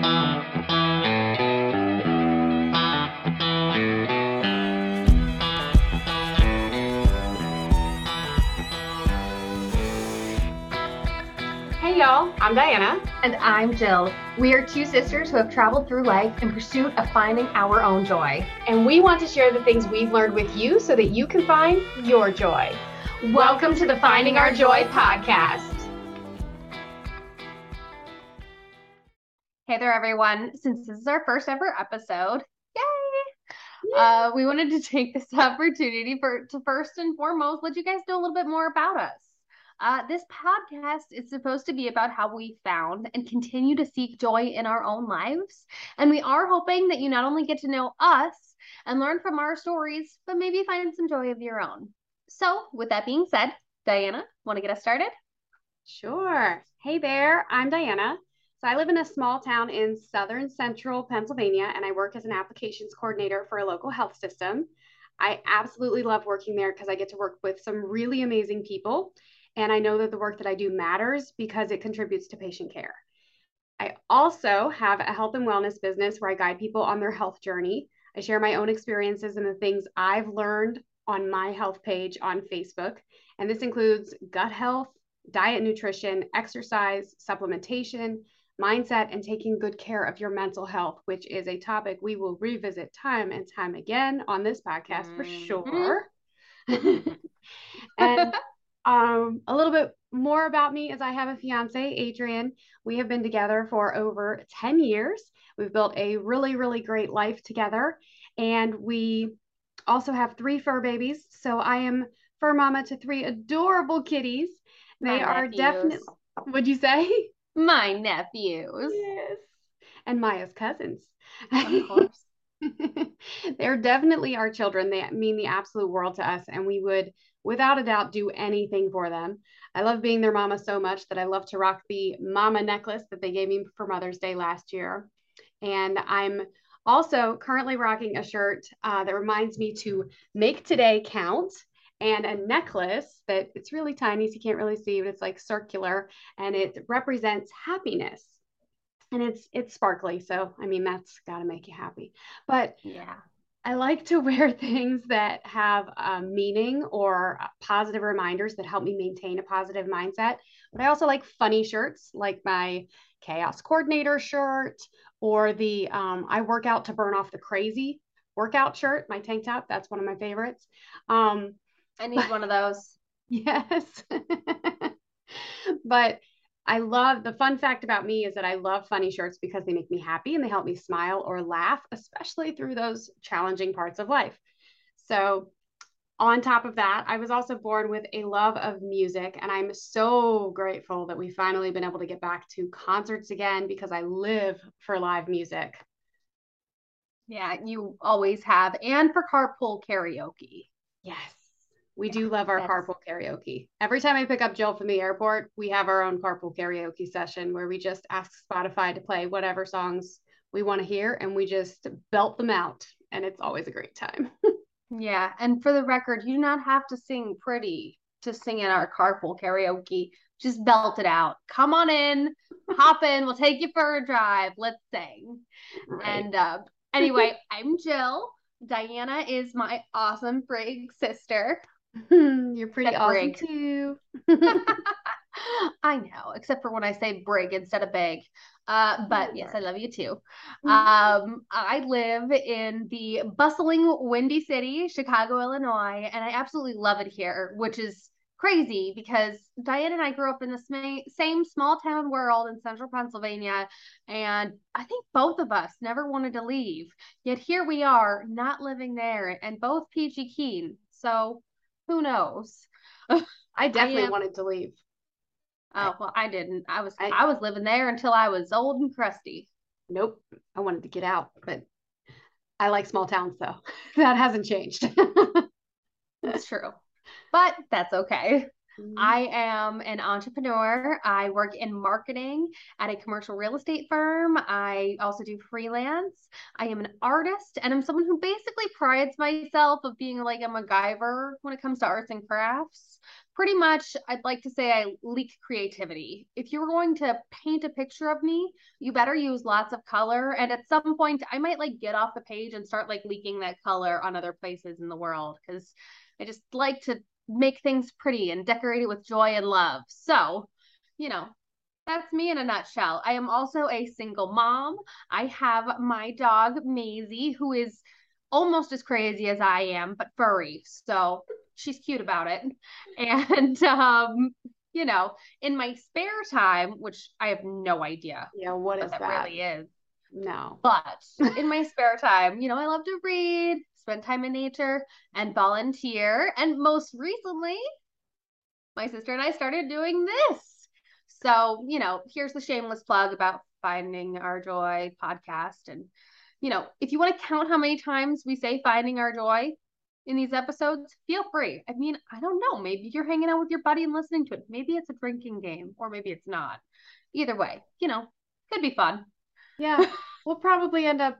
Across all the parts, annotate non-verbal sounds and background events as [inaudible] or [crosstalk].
Hey y'all, I'm Diana. And I'm Jill. We are two sisters who have traveled through life in pursuit of finding our own joy. And we want to share the things we've learned with you so that you can find your joy. Welcome to the Finding Our Joy podcast. Hey there, everyone. Since this is our first ever episode, yay! Uh, we wanted to take this [laughs] opportunity for to first and foremost let you guys know a little bit more about us. Uh, this podcast is supposed to be about how we found and continue to seek joy in our own lives. And we are hoping that you not only get to know us and learn from our stories, but maybe find some joy of your own. So, with that being said, Diana, want to get us started? Sure. Hey there, I'm Diana. So I live in a small town in southern central Pennsylvania, and I work as an applications coordinator for a local health system. I absolutely love working there because I get to work with some really amazing people. And I know that the work that I do matters because it contributes to patient care. I also have a health and wellness business where I guide people on their health journey. I share my own experiences and the things I've learned on my health page on Facebook. And this includes gut health, diet, nutrition, exercise, supplementation, mindset, and taking good care of your mental health, which is a topic we will revisit time and time again on this podcast mm-hmm. for sure. [laughs] and um, a little bit more about me is I have a fiance, Adrian. We have been together for over 10 years. We've built a really, really great life together. And we also have three fur babies. So I am fur mama to three adorable kitties. They My are definitely, would you say? [laughs] My nephews. Yes. And Maya's cousins. Of [laughs] course. They're definitely our children. They mean the absolute world to us. And we would without a doubt do anything for them. I love being their mama so much that I love to rock the mama necklace that they gave me for Mother's Day last year. And I'm also currently rocking a shirt uh, that reminds me to make today count and a necklace that it's really tiny, so you can't really see, but it's like circular and it represents happiness. And it's it's sparkly, so I mean that's got to make you happy. But yeah, I like to [laughs] wear things that have a meaning or positive reminders that help me maintain a positive mindset. But I also like funny shirts, like my chaos coordinator shirt or the um, I work out to burn off the crazy workout shirt, my tank top. That's one of my favorites. Um, I need one of those. [laughs] Yes. [laughs] but I love the fun fact about me is that I love funny shirts because they make me happy and they help me smile or laugh, especially through those challenging parts of life. So, on top of that, I was also born with a love of music, and I'm so grateful that we've finally been able to get back to concerts again because I live for live music. Yeah, you always have, and for carpool karaoke. Yes. We yeah, do love our carpool karaoke. Every time I pick up Jill from the airport, we have our own carpool karaoke session where we just ask Spotify to play whatever songs we want to hear and we just belt them out. And it's always a great time. [laughs] yeah. And for the record, you do not have to sing pretty to sing in our carpool karaoke. Just belt it out. Come on in, hop in. We'll take you for a drive. Let's sing. Right. And uh, anyway, I'm Jill. Diana is my awesome brig sister. [laughs] You're pretty awesome brig. too. [laughs] [laughs] I know, except for when I say brig instead of big. Uh, but yes, I love you too. Um, I live in the bustling Windy City, Chicago, Illinois, and I absolutely love it here, which is crazy because Diane and I grew up in the same small town world in central Pennsylvania. And I think both of us never wanted to leave. Yet here we are, not living there, and both PG keen. So who knows? [laughs] I definitely I wanted to leave. Oh well, I didn't. I was I, I was living there until I was old and crusty. Nope, I wanted to get out, but I like small towns though. [laughs] that hasn't changed. [laughs] That's true, but that's okay. Mm-hmm. I am an entrepreneur. I work in marketing at a commercial real estate firm. I also do freelance. I am an artist and I'm someone who basically prides myself of being like a MacGyver when it comes to arts and crafts. Pretty much, I'd like to say I leak creativity. If you're going to paint a picture of me, you better use lots of color. And at some point, I might like get off the page and start like leaking that color on other places in the world because I just like to make things pretty and decorate it with joy and love. So, you know, that's me in a nutshell. I am also a single mom. I have my dog, Maisie, who is almost as crazy as I am, but furry. So she's cute about it. [laughs] And, um, you know, in my spare time, which I have no idea. Yeah, what is that, that really is. No. But in my spare time, you know, I love to read, spend time in nature, and volunteer. And most recently, my sister and I started doing this. So, you know, here's the shameless plug about Finding Our Joy podcast. And, you know, if you want to count how many times we say Finding Our Joy in these episodes, feel free. I mean, I don't know. Maybe you're hanging out with your buddy and listening to it. Maybe it's a drinking game, or maybe it's not. Either way, you know, could be fun. Yeah. [laughs] we'll probably end up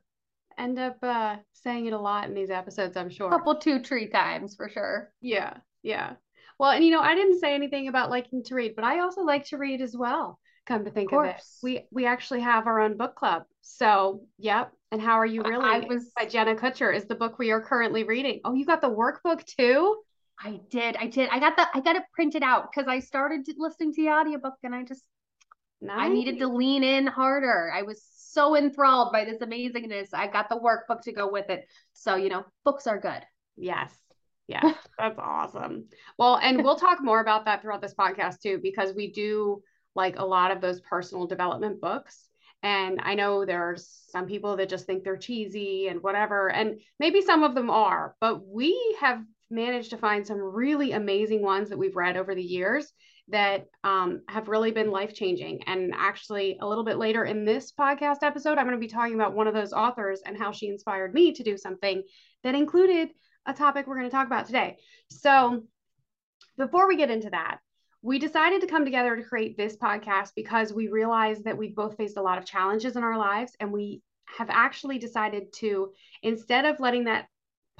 end up uh, saying it a lot in these episodes, I'm sure. A couple two tree times for sure. Yeah, yeah. Well, and you know, I didn't say anything about liking to read, but I also like to read as well. Come to think of, of it, we we actually have our own book club. So, yep. And how are you really? I was by Jenna Kutcher is the book we are currently reading. Oh, you got the workbook too? I did. I did. I got the I got it printed out because I started listening to the audiobook and I just nice. I needed to lean in harder. I was so enthralled by this amazingness. I got the workbook to go with it. So, you know, books are good. Yes. Yeah, [laughs] that's awesome. Well, and we'll talk more about that throughout this podcast too, because we do like a lot of those personal development books. And I know there's some people that just think they're cheesy and whatever. And maybe some of them are, but we have managed to find some really amazing ones that we've read over the years that um, have really been life changing. And actually, a little bit later in this podcast episode, I'm going to be talking about one of those authors and how she inspired me to do something that included a topic we're going to talk about today. So, before we get into that, we decided to come together to create this podcast because we realized that we've both faced a lot of challenges in our lives and we have actually decided to instead of letting that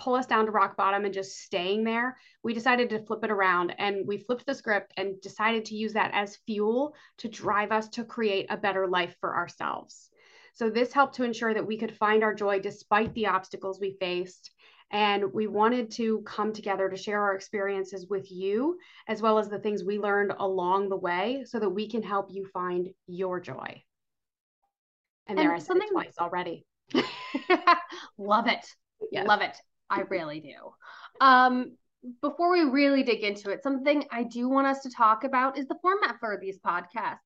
pull us down to rock bottom and just staying there, we decided to flip it around and we flipped the script and decided to use that as fuel to drive us to create a better life for ourselves. So, this helped to ensure that we could find our joy despite the obstacles we faced. And we wanted to come together to share our experiences with you, as well as the things we learned along the way, so that we can help you find your joy. And, and there I said something... it twice already. [laughs] [laughs] Love it. Yes. Love it. I really do. Um, before we really dig into it, something I do want us to talk about is the format for these podcasts.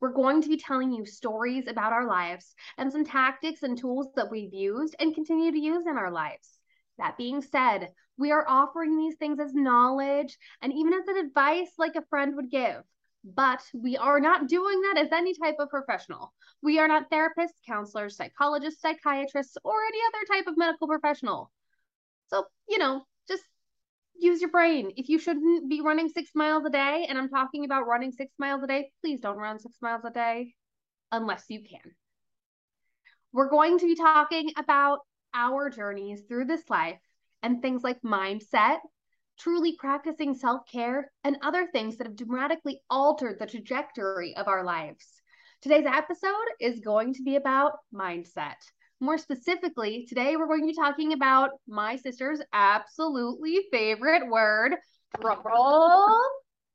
We're going to be telling you stories about our lives and some tactics and tools that we've used and continue to use in our lives. That being said, we are offering these things as knowledge and even as an advice like a friend would give. But we are not doing that as any type of professional. We are not therapists, counselors, psychologists, psychiatrists, or any other type of medical professional. So, you know, just use your brain. If you shouldn't be running six miles a day, and I'm talking about running six miles a day, please don't run six miles a day unless you can. We're going to be talking about our journeys through this life and things like mindset, truly practicing self care, and other things that have dramatically altered the trajectory of our lives. Today's episode is going to be about mindset. More specifically, today we're going to be talking about my sister's absolutely favorite word,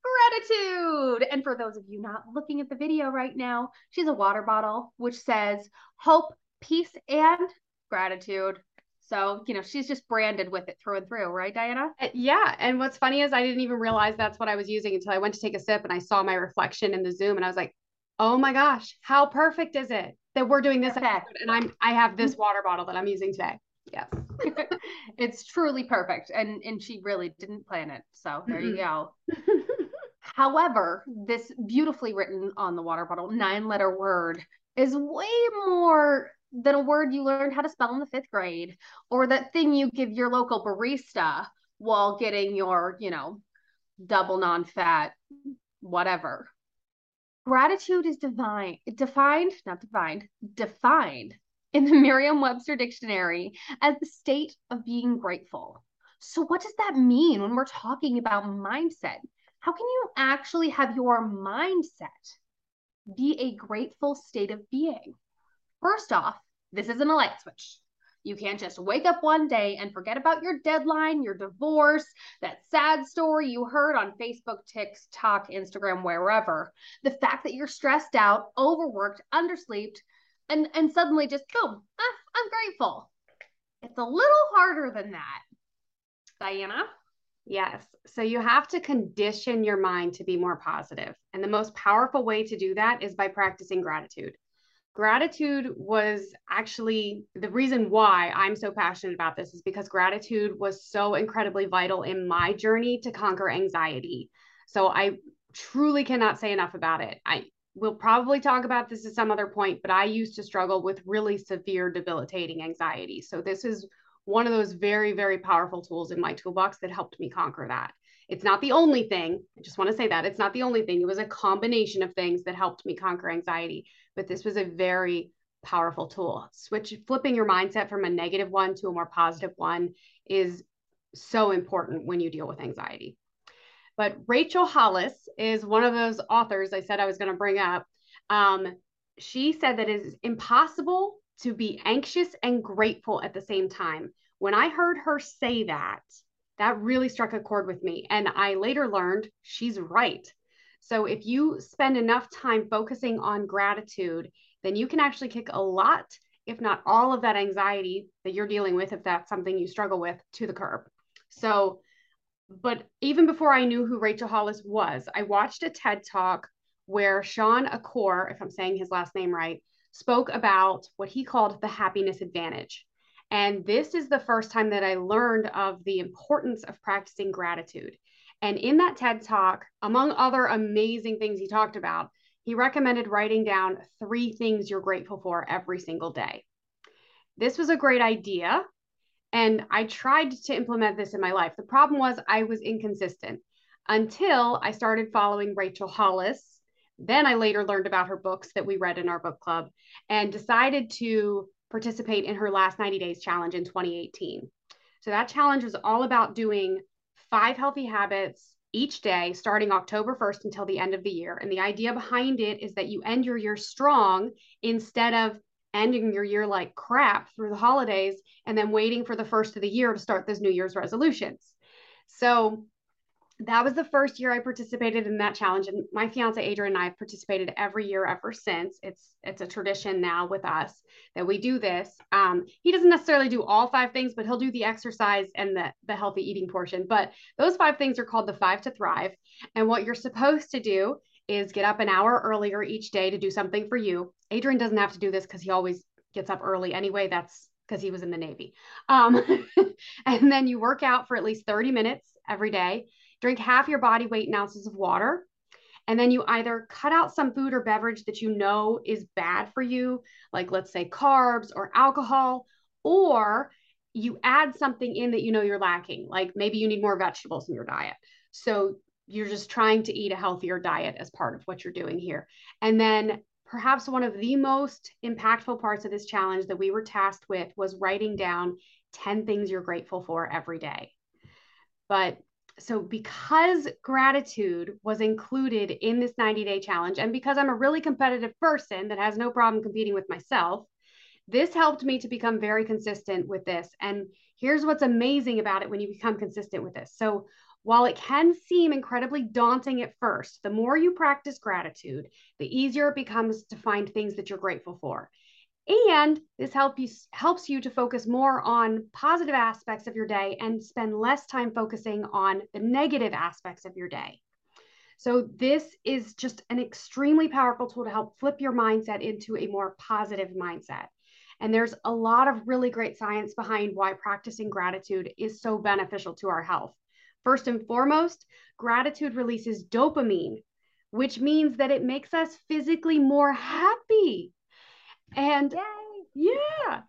gratitude. And for those of you not looking at the video right now, she's a water bottle which says hope, peace, and gratitude. So, you know, she's just branded with it through and through, right, Diana? Uh, yeah. And what's funny is I didn't even realize that's what I was using until I went to take a sip and I saw my reflection in the Zoom and I was like, oh my gosh, how perfect is it? that we're doing this and I'm I have this water bottle that I'm using today. Yes. [laughs] it's truly perfect. And and she really didn't plan it. So there mm-hmm. you go. [laughs] However, this beautifully written on the water bottle nine letter word is way more than a word you learned how to spell in the fifth grade or that thing you give your local barista while getting your, you know, double non fat, whatever. Gratitude is divine, defined, not defined, defined in the [laughs] Merriam Webster Dictionary as the state of being grateful. So, what does that mean when we're talking about mindset? How can you actually have your mindset be a grateful state of being? First off, this isn't a light switch. You can't just wake up one day and forget about your deadline, your divorce, that sad story you heard on Facebook, TikTok, Instagram, wherever. The fact that you're stressed out, overworked, underslept, and, and suddenly just boom, ah, I'm grateful. It's a little harder than that. Diana? Yes. So you have to condition your mind to be more positive. And the most powerful way to do that is by practicing gratitude gratitude was actually the reason why I'm so passionate about this is because gratitude was so incredibly vital in my journey to conquer anxiety. So I truly cannot say enough about it. I will probably talk about this at some other point, but I used to struggle with really severe debilitating anxiety. So this is one of those very very powerful tools in my toolbox that helped me conquer that. It's not the only thing. I just want to say that it's not the only thing. It was a combination of things that helped me conquer anxiety but this was a very powerful tool. Switch flipping your mindset from a negative one to a more positive one is so important when you deal with anxiety. But Rachel Hollis is one of those authors I said I was going to bring up. Um, she said that it is impossible to be anxious and grateful at the same time. When I heard her say that, that really struck a chord with me. And I later learned she's right. So if you spend enough time focusing on gratitude, then you can actually kick a lot, if not all of that anxiety that you're dealing with, if that's something you struggle with, to the curb. So, but even before I knew who Rachel Hollis was, I watched a TED talk where Shawn Achor, if I'm saying his last name right, spoke about what he called the happiness advantage. And this is the first time that I learned of the importance of practicing gratitude. And in that TED talk, among other amazing things he talked about, he recommended writing down three things you're grateful for every single day. This was a great idea. And I tried to implement this in my life. The problem was I was inconsistent until I started following Rachel Hollis. Then I later learned about her books that we read in our book club and decided to participate in her last 90 days challenge in 2018. So that challenge was all about doing five healthy habits each day starting October 1st until the end of the year. And the idea behind it is that you end your year strong instead of ending your year like crap through the holidays and then waiting for the first of the year to start those New Year's resolutions. So that was the first year I participated in that challenge. And my fiance Adrian and I have participated every year ever since. It's it's a tradition now with us that we do this. Um, he doesn't necessarily do all five things, but he'll do the exercise and the, the healthy eating portion. But those five things are called the five to thrive. And what you're supposed to do is get up an hour earlier each day to do something for you. Adrian doesn't have to do this because he always gets up early anyway. That's because he was in the Navy. Um, [laughs] and then you work out for at least 30 minutes every day Drink half your body weight in ounces of water. And then you either cut out some food or beverage that you know is bad for you, like let's say carbs or alcohol, or you add something in that you know you're lacking, like maybe you need more vegetables in your diet. So you're just trying to eat a healthier diet as part of what you're doing here. And then perhaps one of the most impactful parts of this challenge that we were tasked with was writing down 10 things you're grateful for every day. But so because gratitude was included in this 90 day challenge and because i'm a really competitive person that has no problem competing with myself this helped me to become very consistent with this. And here's what's amazing about it when you become consistent with this. So while it can seem incredibly daunting at first the more you practice gratitude the easier it becomes to find things that you're grateful for and this help you, helps you to focus more on positive aspects of your day and spend less time focusing on the negative aspects of your day. So, this is just an extremely powerful tool to help flip your mindset into a more positive mindset. And there's a lot of really great science behind why practicing gratitude is so beneficial to our health. First and foremost, gratitude releases dopamine, which means that it makes us physically more happy. And Yay. yeah.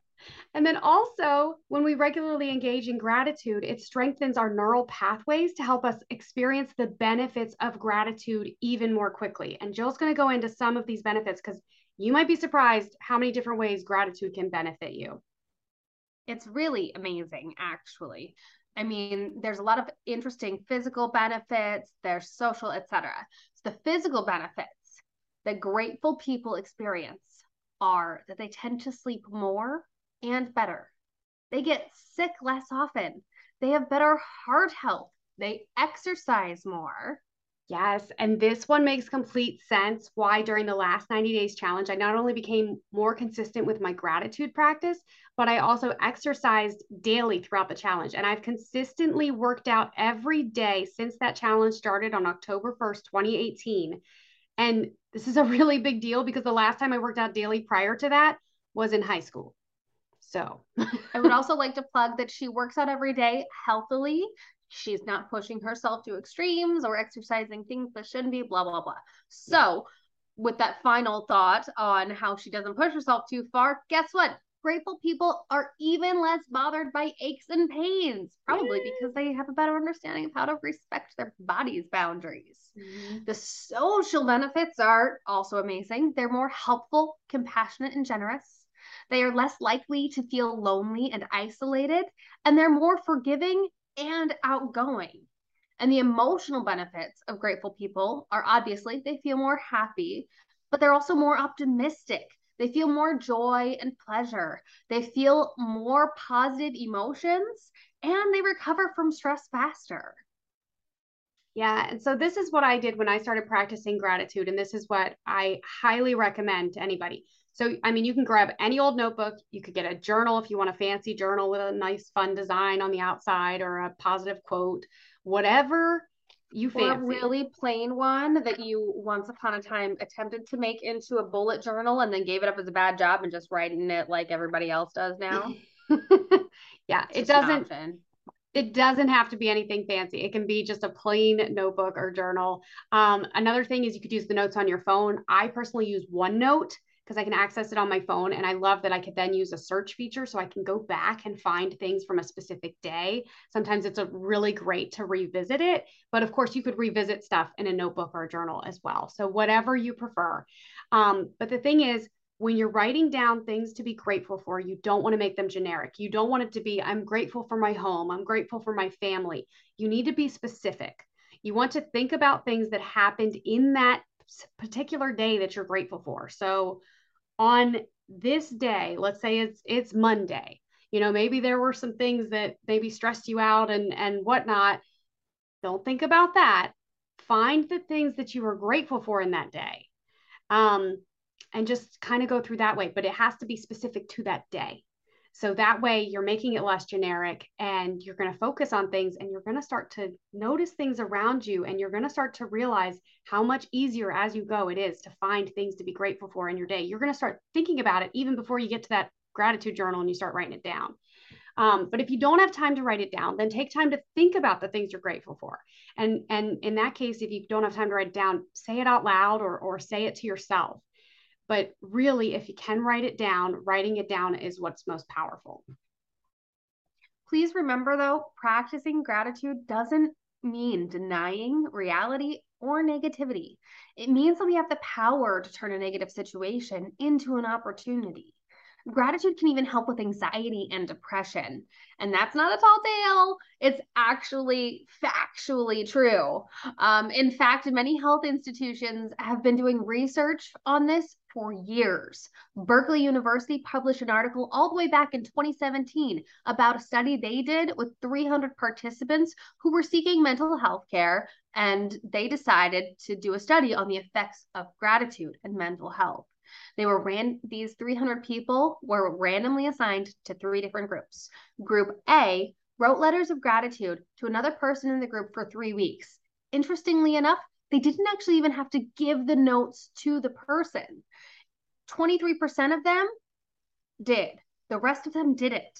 And then also, when we regularly engage in gratitude, it strengthens our neural pathways to help us experience the benefits of gratitude even more quickly. And Jill's going to go into some of these benefits because you might be surprised how many different ways gratitude can benefit you. It's really amazing, actually. I mean, there's a lot of interesting physical benefits, there's social, etc. So the physical benefits that grateful people experience are that they tend to sleep more and better. They get sick less often. They have better heart health. They exercise more. Yes. And this one makes complete sense why during the last 90 days challenge, I not only became more consistent with my gratitude practice, but I also exercised daily throughout the challenge. And I've consistently worked out every day since that challenge started on October 1st, 2018. And this is a [laughs] really big deal because the last time I worked out daily prior to that was in high school. So [laughs] I would also like to plug that she works out every day healthily. She's not pushing herself to extremes or exercising things that shouldn't be, blah, blah, blah. So, with that final thought on how she doesn't push herself too far, guess what? Grateful people are even less bothered by aches and pains, probably because they have a better understanding of how to respect their body's boundaries. Mm-hmm. The social benefits are also amazing. They're more helpful, compassionate, and generous. They are less likely to feel lonely and isolated, and they're more forgiving and outgoing. And the emotional benefits of grateful people are obviously they feel more happy, but they're also more optimistic. They feel more joy and pleasure. They feel more positive emotions and they recover from stress faster. Yeah. And so this is what I did when I started practicing gratitude. And this is what I highly recommend to anybody. So, I mean, you can grab any old notebook. You could get a journal if you want a fancy journal with a nice, fun design on the outside or a positive quote, whatever you fancy. Or a really plain one that you once upon a time attempted to make into a bullet journal and then gave it up as a bad job and just writing it like everybody else does now. [laughs] [laughs] yeah, it's it doesn't. It doesn't have to be anything fancy. It can be just a plain notebook or journal. Um, another thing is you could use the notes on your phone. I personally use OneNote because I can access it on my phone. And I love that I could then use a search feature so I can go back and find things from a specific day. Sometimes it's a really great to revisit it, but of course you could revisit stuff in a notebook or a journal as well. So whatever you prefer. Um, but the thing is, when you're writing down things to be grateful for, you don't want to make them generic. You don't want it to be, I'm grateful for my home, I'm grateful for my family. You need to be specific. You want to think about things that happened in that particular day that you're grateful for. So, on this day, let's say it's it's Monday, you know, maybe there were some things that maybe stressed you out and and whatnot. Don't think about that. Find the things that you were grateful for in that day. Um, and just kind of go through that way, but it has to be specific to that day. So that way you're making it less generic and you're going to focus on things and you're going to start to notice things around you and you're going to start to realize how much easier as you go it is to find things to be grateful for in your day. You're going to start thinking about it even before you get to that gratitude journal and you start writing it down. Um, but if you don't have time to write it down, then take time to think about the things you're grateful for. And and in that case, if you don't have time to write it down, say it out loud or or say it to yourself. But really, if you can write it down, writing it down is what's most powerful. Please remember though, practicing gratitude doesn't mean denying reality or negativity. It means that we have the power to turn a negative situation into an opportunity. Gratitude can even help with anxiety and depression. And that's not a tall tale. It's actually factually true. Um, in fact, many health institutions have been doing research on this for years. Berkeley University published an article all the way back in 2017 about a study they did with 300 participants who were seeking mental health care. And they decided to do a study on the effects of gratitude and mental health. They were ran these 300 people were randomly assigned to three different groups. Group A wrote letters of gratitude to another person in the group for 3 weeks. Interestingly enough, they didn't actually even have to give the notes to the person. 23% of them did. The rest of them didn't.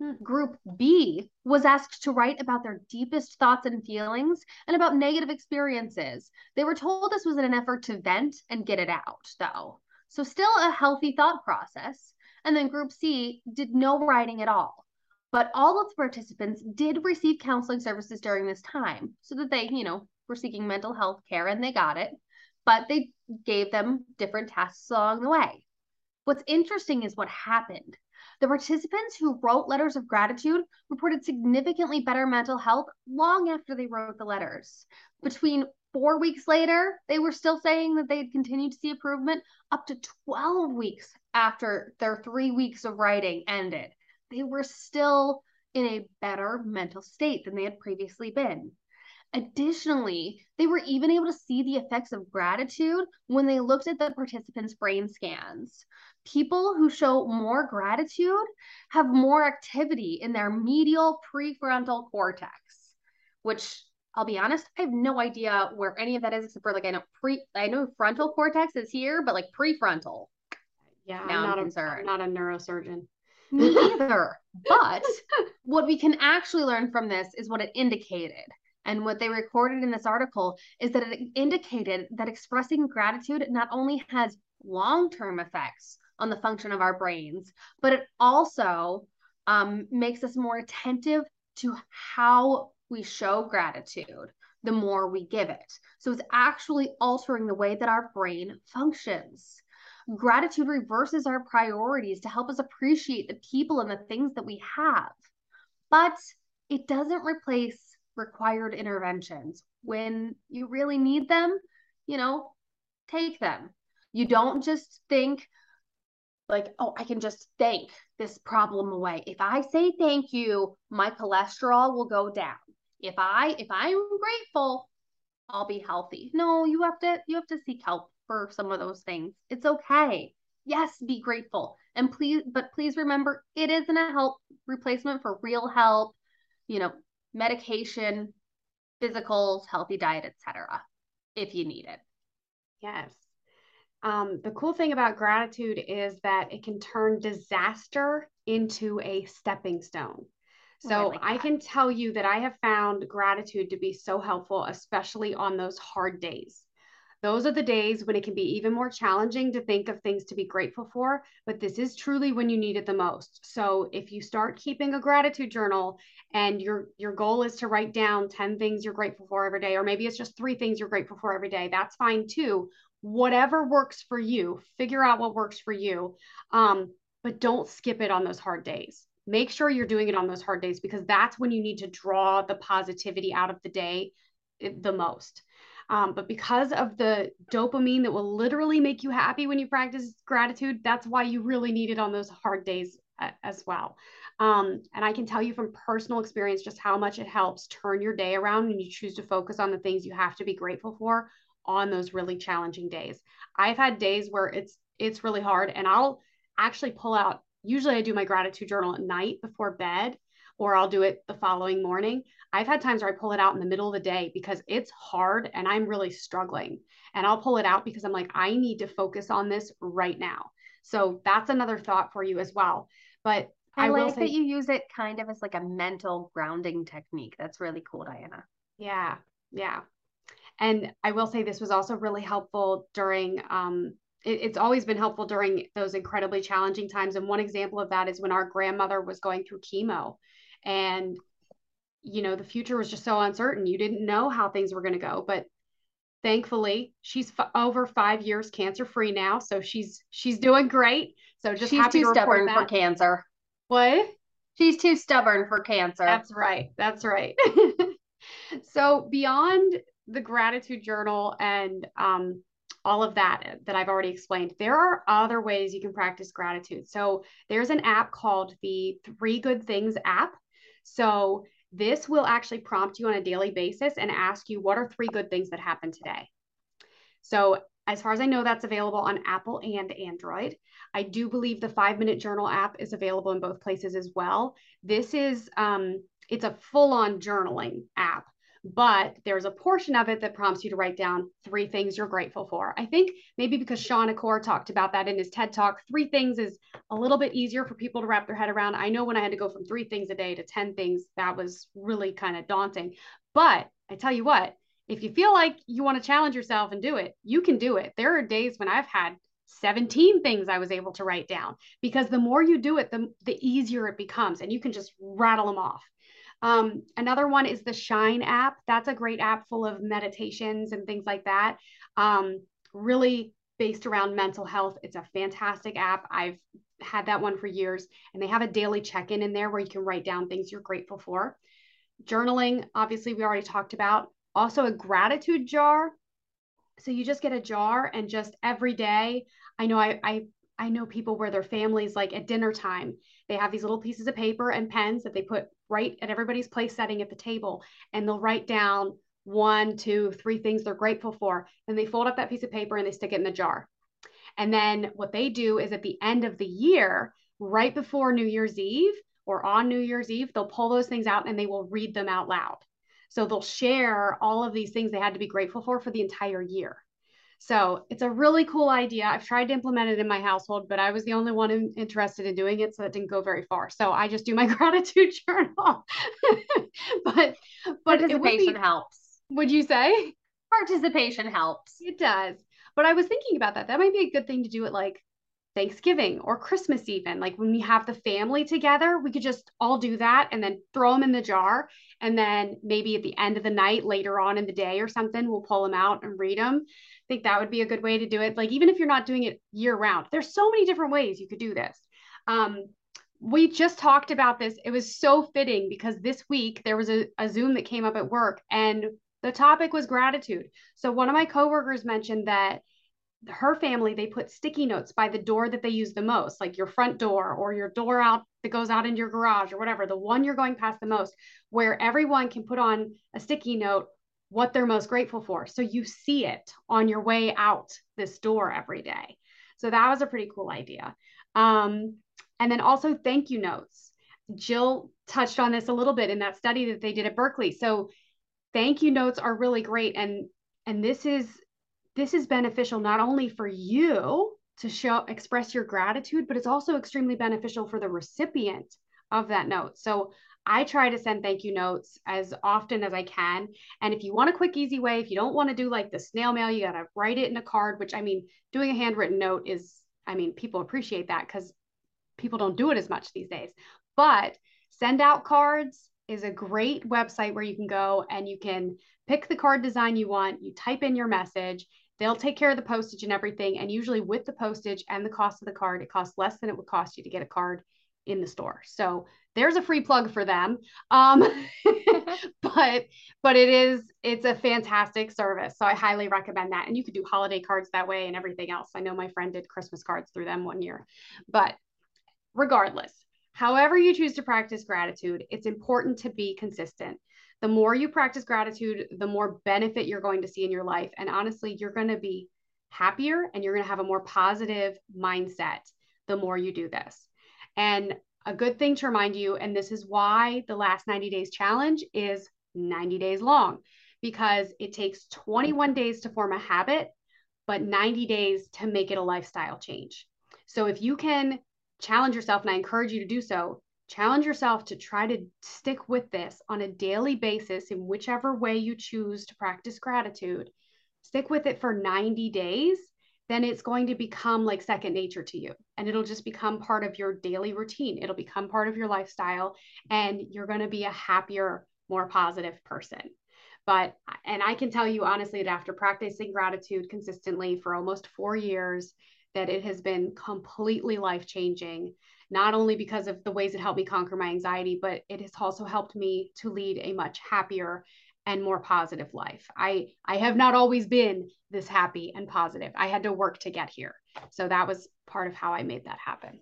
Hmm. Group B was asked to write about their deepest thoughts and feelings and about negative experiences. They were told this was in an effort to vent and get it out, though. So, still a healthy thought process. And then group C did no writing at all. But all of the participants did receive counseling services during this time so that they, you know, were seeking mental health care and they got it. But they gave them different tasks along the way. What's interesting is what happened. The participants who wrote letters of gratitude reported significantly better mental health long after they wrote the letters. Between four weeks later, they were still saying that they had continued to see improvement up to 12 weeks after their three weeks of writing ended they were still in a better mental state than they had previously been. Additionally, they were even able to see the effects of gratitude when they looked at the participants' brain scans. People who show more gratitude have more activity in their medial prefrontal cortex, which I'll be honest, I have no idea where any of that is except for like I know pre I know frontal cortex is here, but like prefrontal. Yeah, now I'm, not I'm concerned. A, I'm not a neurosurgeon. Neither. [laughs] but what we can actually learn from this is what it indicated. And what they recorded in this article is that it indicated that expressing gratitude not only has long term effects on the function of our brains, but it also um, makes us more attentive to how we show gratitude the more we give it. So it's actually altering the way that our brain functions. Gratitude reverses our priorities to help us appreciate the people and the things that we have. But it doesn't replace required interventions. When you really need them, you know, take them. You don't just think, like, oh, I can just thank this problem away. If I say thank you, my cholesterol will go down. If I if I'm grateful, I'll be healthy. No, you have to you have to seek help for some of those things. It's okay. Yes, be grateful. And please, but please remember it isn't a help replacement for real help, you know, medication, physicals, healthy diet, etc. if you need it. Yes. Um, the cool thing about gratitude is that it can turn disaster into a stepping stone. So I, like I, can tell you that I have found gratitude to be so helpful, especially on those hard days. Those are the days when it can be even more challenging to think of things to be grateful for, but this is truly when you need it the most. So if you start keeping a gratitude journal and your your goal is to write down 10 things you're grateful for every day or maybe it's just 3 things you're grateful for every day, that's fine too. Whatever works for you, figure out what works for you. Um, but don't skip it on those hard days. Make sure you're doing it on those hard days because that's when you need to draw the positivity out of the day eh, the most. Um, but because of the dopamine that will literally make you happy when you practice gratitude, that's why you really need it on those hard days uh, as well. Um, and I can tell you from personal experience just how much it helps turn your day around when you choose to focus on the things you have to be grateful for on those really challenging days. I've had days where it's it's really hard and I'll actually pull out usually I do my gratitude journal at night before bed or I'll do it the following morning. I've had times where I pull it out in the middle of the day because it's hard and I'm really struggling. And I'll pull it out because I'm like, I need to focus on this right now. So that's another thought for you as well. But I, I like say, that you use it kind of as like a mental grounding technique. That's really cool, Diana. Yeah. Yeah. And I will say this was also really helpful during um, it's always been helpful during those incredibly challenging times. And one example of that is when our grandmother was going through chemo and you know the future was just so uncertain. You didn't know how things were going to go but thankfully she's f- over five years cancer free now so she's she's doing great. So just she's too to stubborn for cancer. What? She's too stubborn for cancer. That's right. That's right. [laughs] So beyond the gratitude journal and um, all of that that I've already explained. There are other ways you can practice gratitude. So there's an app called the Three Good Things app. So this will actually prompt you on a daily basis and ask you what are three good things that happened today. So as far as I know, that's available on Apple and Android. I do believe the five minute journal app is available in both places as well. This is um, it's a full on journaling app but there's a portion of it that prompts you to write down three things you're grateful for. I think maybe because Shawn Achor talked about that in his TED talk, three things is a little bit easier for people to wrap their head around. I know when I had to go from three things a day to 10 things, that was really kind of daunting. But I tell you what, if you feel like you want to challenge yourself and do it, you can do it. There are days when I've had 17 things I was able to write down because the more you do it, the, the easier it becomes and you can just rattle them off. Um, another one is the Shine app. That's a great app full of meditations and things like that. Um, really based around mental health. It's a fantastic app. I've had that one for years, and they have a daily check in in there where you can write down things you're grateful for. Journaling, obviously, we already talked about. Also, a gratitude jar. So you just get a jar and just every day. I know I, I I know people where their families like at dinner time, they have these little pieces of paper and pens that they put right at everybody's place setting at the table, and they'll write down one, two, three things they're grateful for. Then they fold up that piece of paper and they stick it in the jar. And then what they do is at the end of the year, right before New Year's Eve or on New Year's Eve, they'll pull those things out and they will read them out loud. So they'll share all of these things they had to be grateful for for the entire year. So it's a really cool idea. I've tried to implement it in my household, but I was the only one in, interested in doing it, so it didn't go very far. So I just do my [laughs] gratitude journal. [laughs] but but participation be, helps. Would you say? Participation helps. It does. But I was thinking about that. That might be a good thing to do at like Thanksgiving or Christmas, even. Like when we have the family together, we could just all do that and then throw them in the jar. And then maybe at the end of the night, later on in the day or something, we'll pull them out and read them. Think that would be a good way to do it. Like even if you're not doing it year round, there's so many different ways you could do this. Um, we just talked about this. It was so fitting because this week there was a, a Zoom that came up at work and the topic was gratitude. So one of my coworkers mentioned that her family they put sticky notes by the door that they use the most, like your front door or your door out that goes out into your garage or whatever, the one you're going past the most, where everyone can put on a sticky note what they're most grateful for. So you see it on your way out this door every day. So that was a pretty cool idea. Um, and then also thank you notes. Jill touched on this a little bit in that study that they did at Berkeley. So thank you notes are really great and and this is this is beneficial not only for you to show express your gratitude but it's also extremely beneficial for the recipient of that note so I try to send thank you notes as often as I can. And if you want a quick, easy way, if you don't want to do like the snail mail, you got to write it in a card, which I mean, doing a handwritten note is, I mean, people appreciate that because people don't do it as much these days. But SendOutCards, is a great website where you can go and you can pick the card design you want. You type in your message. They'll take care of the postage and everything. And usually, with the postage and the cost of the card, it costs less than it would cost you to get a card in the store. So there's a free plug for them. Um, [laughs] [laughs] but but it is it's a fantastic service. So I highly recommend that. And you could do holiday cards that way and everything else. I know my friend did Christmas cards through them one year. But regardless, However, you choose to practice gratitude, it's important to be consistent. The more you practice gratitude, the more benefit you're going to see in your life. And honestly, you're going to be happier and you're going to have a more positive mindset the more you do this. And a good thing to remind you, and this is why the last 90 days challenge is 90 days long, because it takes 21 days to form a habit, but 90 days to make it a lifestyle change. So if you can challenge yourself, and I encourage you to do so. Challenge yourself to try to stick with this on a daily basis in whichever way you choose to practice gratitude. Stick with it for 90 days, then it's going to become like second nature to you. And it'll just become part of your daily routine. It'll become part of your lifestyle, and you're going to be a happier, more positive person. But, and I can tell you honestly that after practicing gratitude consistently for almost four years, that it has been completely life changing, not only because of the ways it helped me conquer my anxiety, but it has also helped me to lead a much happier and more positive life. I I have not always been this happy and positive. I had to work to get here. So that was part of how I made that happen.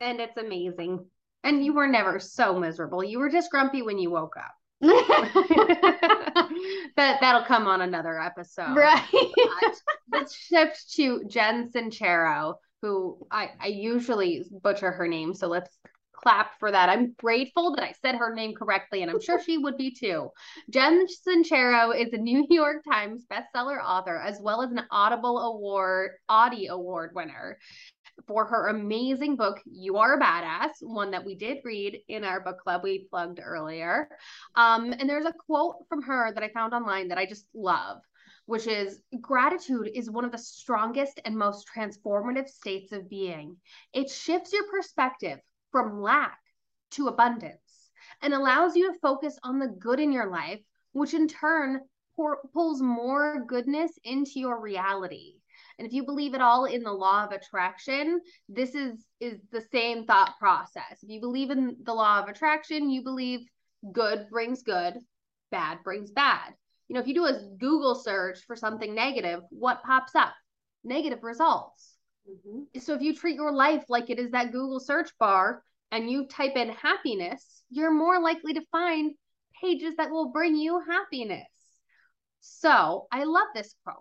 And it's amazing. And you were never so miserable. You were just grumpy when you woke up. [laughs] [laughs] but that'll come on another episode. Right. let's shift to Jen Sincero, who I, I usually butcher her name. So let's clap for that. I'm grateful that I said her name correctly, and I'm sure she would be too. Jen Sincero is a New York Times bestseller author, as well as an Audible Award Audie Award winner for her amazing book, You Are a Badass, one that we did read in our book club we plugged earlier. Um, and there's a quote from her that I found online that I just love. which is gratitude is one of the strongest and most transformative states of being. It shifts your perspective from lack to abundance and allows you to focus on the good in your life, which in turn pour, pulls more goodness into your reality. And if you believe at all in the law of attraction, this is is the same thought process. If you believe in the law of attraction, you believe good brings good, bad brings bad. You know, if you do a Google search for something negative, what pops up? Negative results. Mm-hmm. So if you treat your life like it is that Google search bar and you type in happiness, you're more likely to find pages that will bring you happiness. So I love this quote.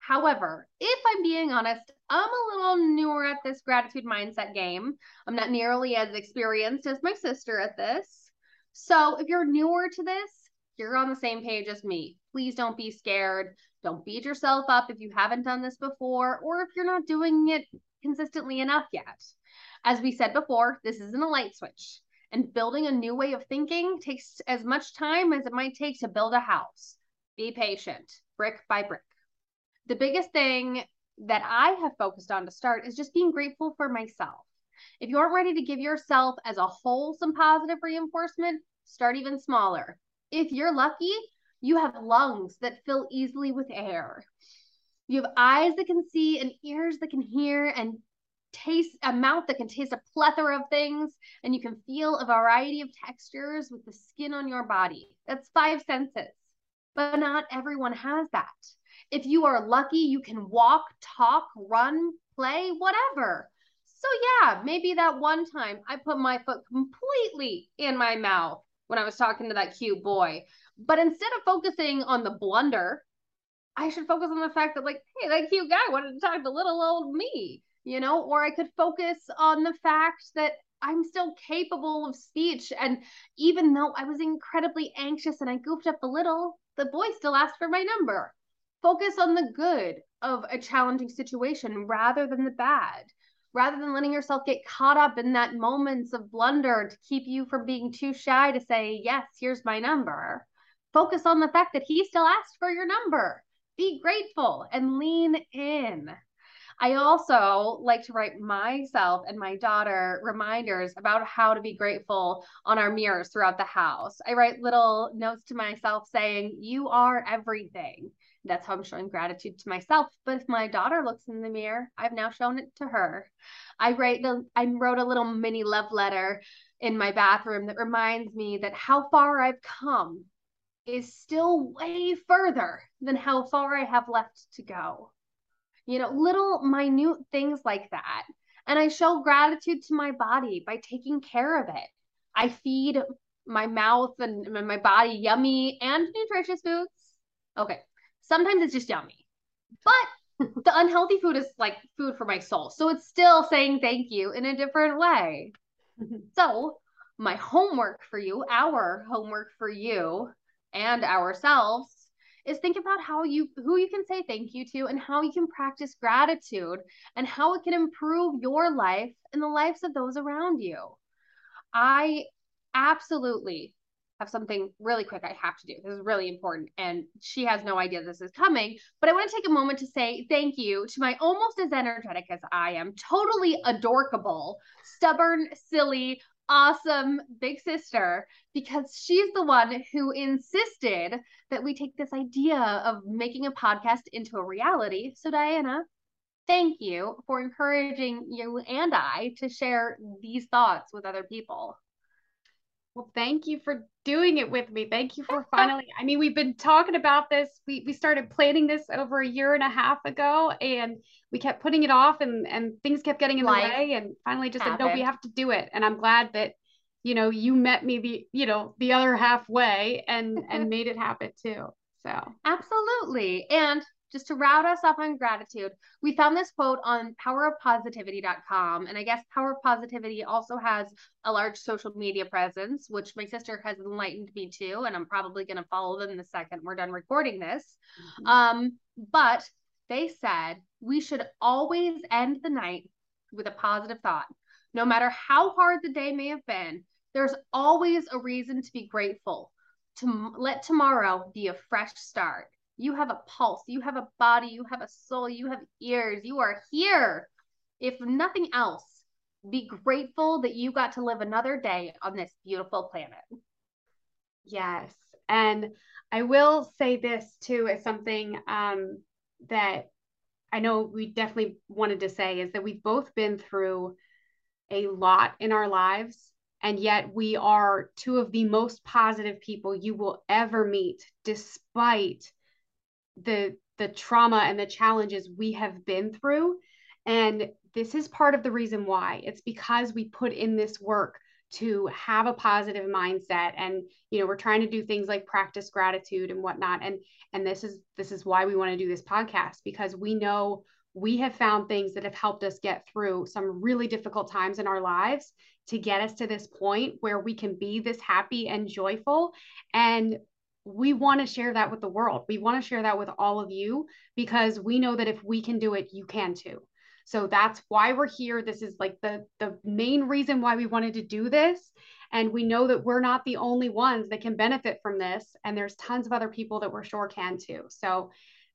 However, if I'm being honest, I'm a little newer at this gratitude mindset game. I'm not nearly as experienced as my sister at this. So if you're newer to this, you're on the same page as me. Please don't be scared. Don't beat yourself up if you haven't done this before or if you're not doing it consistently enough yet. As we said before, this isn't a light switch. And building a new way of thinking takes as much time as it might take to build a house. Be patient, brick by brick. The biggest thing that I have focused on to start is just being grateful for myself. If you aren't ready to give yourself as a whole some positive reinforcement, start even smaller. If you're lucky, you have lungs that fill easily with air. You have eyes that can see and ears that can hear and taste a mouth that can taste a plethora of things and you can feel a variety of textures with the skin on your body. That's five senses. But not everyone has that. If you are lucky, you can walk, talk, run, play, whatever. So yeah, maybe that one time I put my foot completely in my mouth when I was talking to that cute boy. But instead of focusing on the blunder, I should focus on the fact that, like, hey, that cute guy wanted to talk to little old me, you know, or I could focus on the fact that I'm still capable of speech. And even though I was incredibly anxious and I goofed up a little, the boy still asked for my number. Focus on the good of a challenging situation rather than the bad rather than letting yourself get caught up in that moments of blunder to keep you from being too shy to say, Yes, here's my number. Focus on the fact that he still asked for your number. Be grateful and lean in. I also like to write myself and my daughter reminders about how to be grateful on our mirrors throughout the house. I write little notes to myself saying, You are everything. That's how I'm showing gratitude to myself. But if my daughter looks in the mirror, I've now shown it to her. I write I wrote a little mini love letter in my bathroom that reminds me that how far I've come is still way further than how far I have left to go. You know, little minute things like that. And I show gratitude to my body by taking care of it. I feed my mouth and my body yummy and nutritious foods. Okay, Sometimes it's just yummy. But the unhealthy food is like food for my soul. So it's still saying thank you in a different way. [laughs] so, my homework for you, our homework for you and ourselves is think about how you who you can say thank you to and how you can practice gratitude and how it can improve your life and the lives of those around you. I absolutely have something really quick I have to do. This is really important. And she has no idea this is coming. But I want to take a moment to say thank you to my almost as energetic as I am, totally adorable, stubborn, silly, awesome big sister, because she's the one who insisted that we take this idea of making a podcast into a reality. So, Diana, thank you for encouraging you and I to share these thoughts with other people. Well, thank you for doing it with me. Thank you for [laughs] finally. I mean, we've been talking about this. We we started planning this over a year and a half ago, and we kept putting it off, and and things kept getting in Life the way, and finally just happened. said, no, we have to do it. And I'm glad that you know you met me the you know the other halfway and and [laughs] made it happen too. So absolutely, and just to route us off on gratitude, we found this quote on powerofpositivity.com. And I guess Power of Positivity also has a large social media presence, which my sister has enlightened me to. And I'm probably going to follow them the second we're done recording this. Mm-hmm. Um, but they said we should always end the night with a positive thought. No matter how hard the day may have been, there's always a reason to be grateful. To let tomorrow be a fresh start You have a pulse, you have a body, you have a soul, you have ears, you are here. If nothing else, be grateful that you got to live another day on this beautiful planet. Yes. And I will say this too as something um, that I know we definitely wanted to say is that we've both been through a lot in our lives. And yet we are two of the most positive people you will ever meet, despite the the trauma and the challenges we have been through. And this is part of the reason why. It's because we put in this work to have a positive mindset and you know we're trying to do things like practice gratitude and whatnot and and this is this is why we want to do this podcast because we know we have found things that have helped us get through some really difficult times in our lives to get us to this point where we can be this happy and joyful and we want to share that with the world. We want to share that with all of you because we know that if we can do it, you can too. So that's why we're here. This is like the the main reason why we wanted to do this. And we know that we're not the only ones that can benefit from this. And there's tons of other people that we're sure can too. So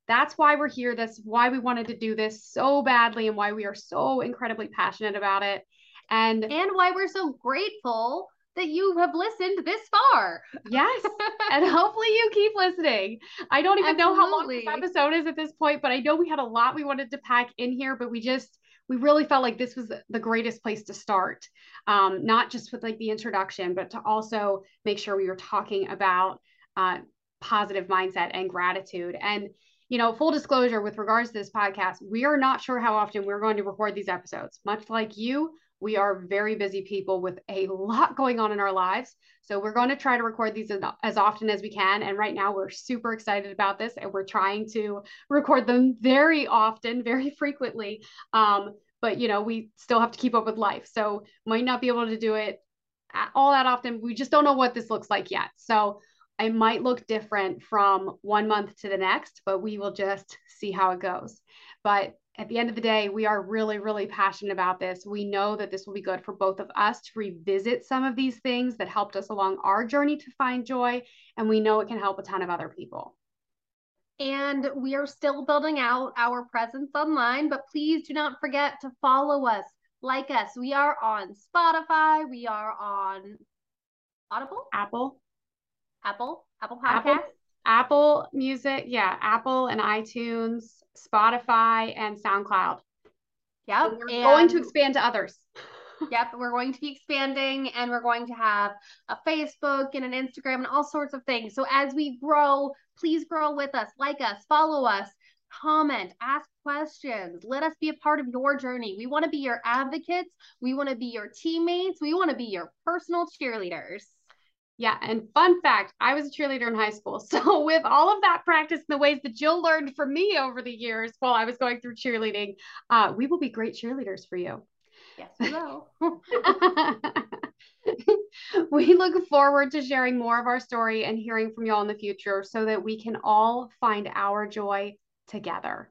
that's why we're here. That's why we wanted to do this so badly and why we are so incredibly passionate about it. And and why we're so grateful that you have listened this far. Yes. [laughs] and hopefully you keep listening. I don't even Absolutely. know how long this episode is at this point, but I know we had a lot we wanted to pack in here, but we just we really felt like this was the greatest place to start. Um, not just with like the introduction, but to also make sure we were talking about uh, positive mindset and gratitude. And you know, full disclosure with regards to this podcast, we are not sure how often we're going to record these episodes. Much like you, we are very busy people with a lot going on in our lives. So we're going to try to record these as, often as we can. And right now we're super excited about this and we're trying to record them very often, very [laughs] frequently. Um, but you know, we still have to keep up with life. So might not be able to do it all that often. We just don't know what this looks like yet. So it might look different from one month to the next, but we will just see how it goes. But at the end of the day, we are really, really passionate about this. We know that this will be good for both of us to revisit some of these things that helped us along our journey to find joy. And we know it can help a ton of other people. And we are still building out our presence online, but please do not forget to follow us, like us. We are on Spotify, we are on Audible, Apple, Apple, Apple Podcasts. Apple, Apple Music, yeah, Apple and iTunes, Spotify, and SoundCloud. Yep. we're and going to expand to others. [laughs] yep, we're going to be expanding and we're going to have a Facebook and an Instagram and all sorts of things. So as we grow, please grow with us, like us, follow us, comment, ask questions. Let us be a part of your journey. We want to be your advocates. We want to be your teammates. We want to be your personal cheerleaders. Yeah, and fun fact, I was a cheerleader in high school. [laughs] So with all of that practice and the ways that Jill learned from me over the years while I was going through cheerleading, uh, we will be great cheerleaders for you. Yes, we will. [laughs] we look forward to sharing more of our story and hearing from y'all in the future so that we can all find our joy together.